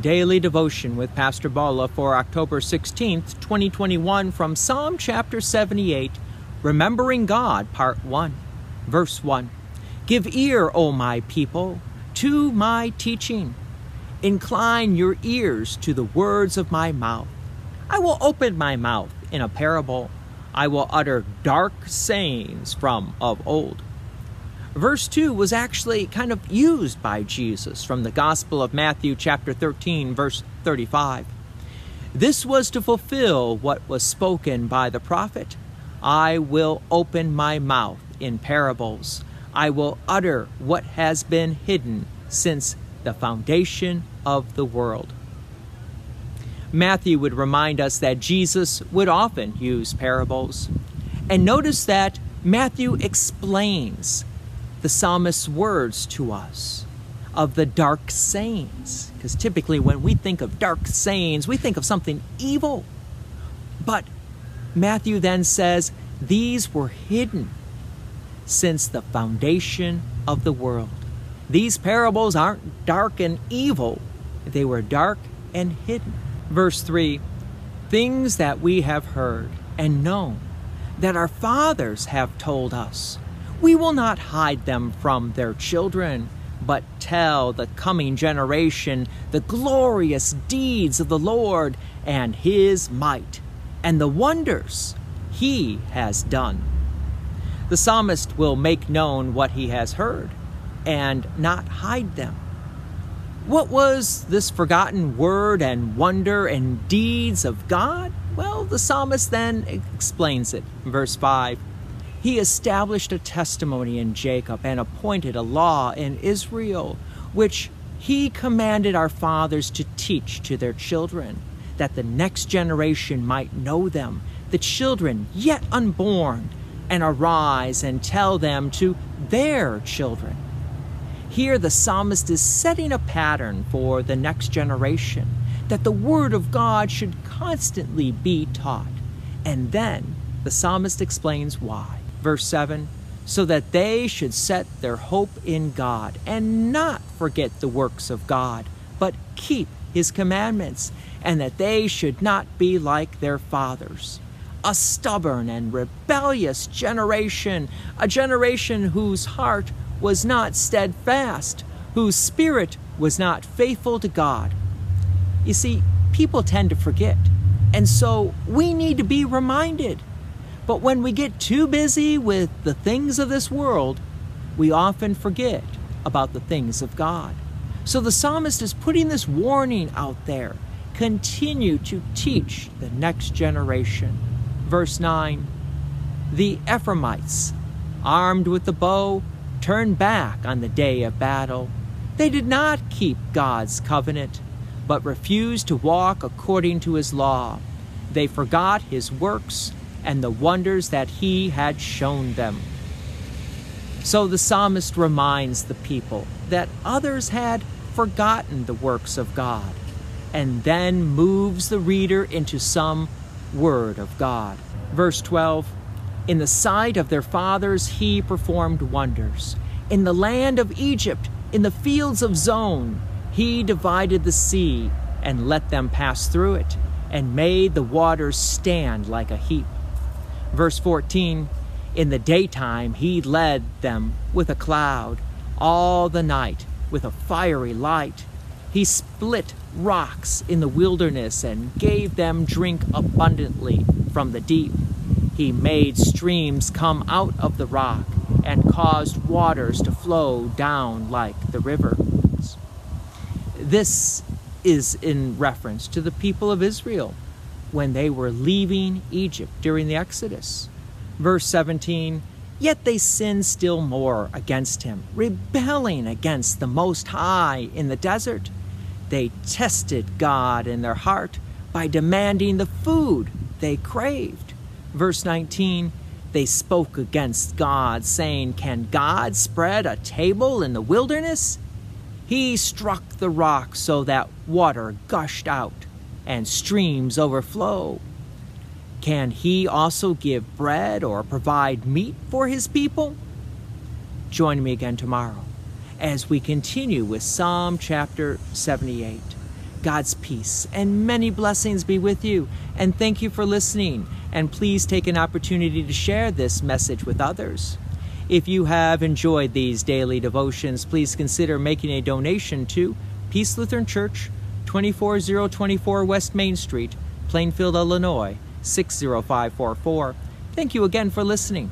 Daily Devotion with Pastor Bala for October 16th, 2021, from Psalm chapter 78, Remembering God, Part 1, Verse 1. Give ear, O my people, to my teaching. Incline your ears to the words of my mouth. I will open my mouth in a parable. I will utter dark sayings from of old verse 2 was actually kind of used by Jesus from the Gospel of Matthew, chapter 13, verse 35. This was to fulfill what was spoken by the prophet I will open my mouth in parables, I will utter what has been hidden since the foundation of the world. Matthew would remind us that Jesus would often use parables. And notice that Matthew explains the psalmist's words to us of the dark sayings. Because typically, when we think of dark sayings, we think of something evil. But Matthew then says, These were hidden since the foundation of the world. These parables aren't dark and evil, they were dark and hidden. Verse 3 Things that we have heard and known, that our fathers have told us we will not hide them from their children, but tell the coming generation the glorious deeds of the Lord and his might, and the wonders he has done. The psalmist will make known what he has heard and not hide them. What was this forgotten word and wonder and deeds of God? Well, the psalmist then explains it. Verse 5 he established a testimony in Jacob and appointed a law in Israel, which he commanded our fathers to teach to their children, that the next generation might know them, the children yet unborn, and arise and tell them to their children. Here, the psalmist is setting a pattern for the next generation that the Word of God should constantly be taught. And then the psalmist explains why verse 7 so that they should set their hope in God and not forget the works of God, but keep his commandments, and that they should not be like their fathers. A stubborn and rebellious generation, a generation whose heart was not steadfast, whose spirit was not faithful to God. You see, people tend to forget, and so we need to be reminded. But when we get too busy with the things of this world, we often forget about the things of God. So the psalmist is putting this warning out there continue to teach the next generation. Verse 9 The Ephraimites, armed with the bow, turned back on the day of battle. They did not keep God's covenant, but refused to walk according to his law. They forgot his works and the wonders that he had shown them. So the psalmist reminds the people that others had forgotten the works of God, and then moves the reader into some word of God. Verse 12 In the sight of their fathers he performed wonders. In the land of Egypt, in the fields of Zoan, he divided the sea and let them pass through it, and made the waters stand like a heap. Verse 14 In the daytime he led them with a cloud, all the night with a fiery light. He split rocks in the wilderness and gave them drink abundantly from the deep. He made streams come out of the rock and caused waters to flow down like the rivers. This is in reference to the people of Israel when they were leaving Egypt during the Exodus. Verse 17 Yet they sinned still more against him, rebelling against the Most High in the desert. They tested God in their heart by demanding the food they craved. Verse 19 They spoke against God, saying, Can God spread a table in the wilderness? He struck the rock so that water gushed out and streams overflow. Can he also give bread or provide meat for his people? Join me again tomorrow as we continue with Psalm chapter 78. God's peace and many blessings be with you. And thank you for listening. And please take an opportunity to share this message with others. If you have enjoyed these daily devotions, please consider making a donation to Peace Lutheran Church, 24024 West Main Street, Plainfield, Illinois, 60544. Thank you again for listening.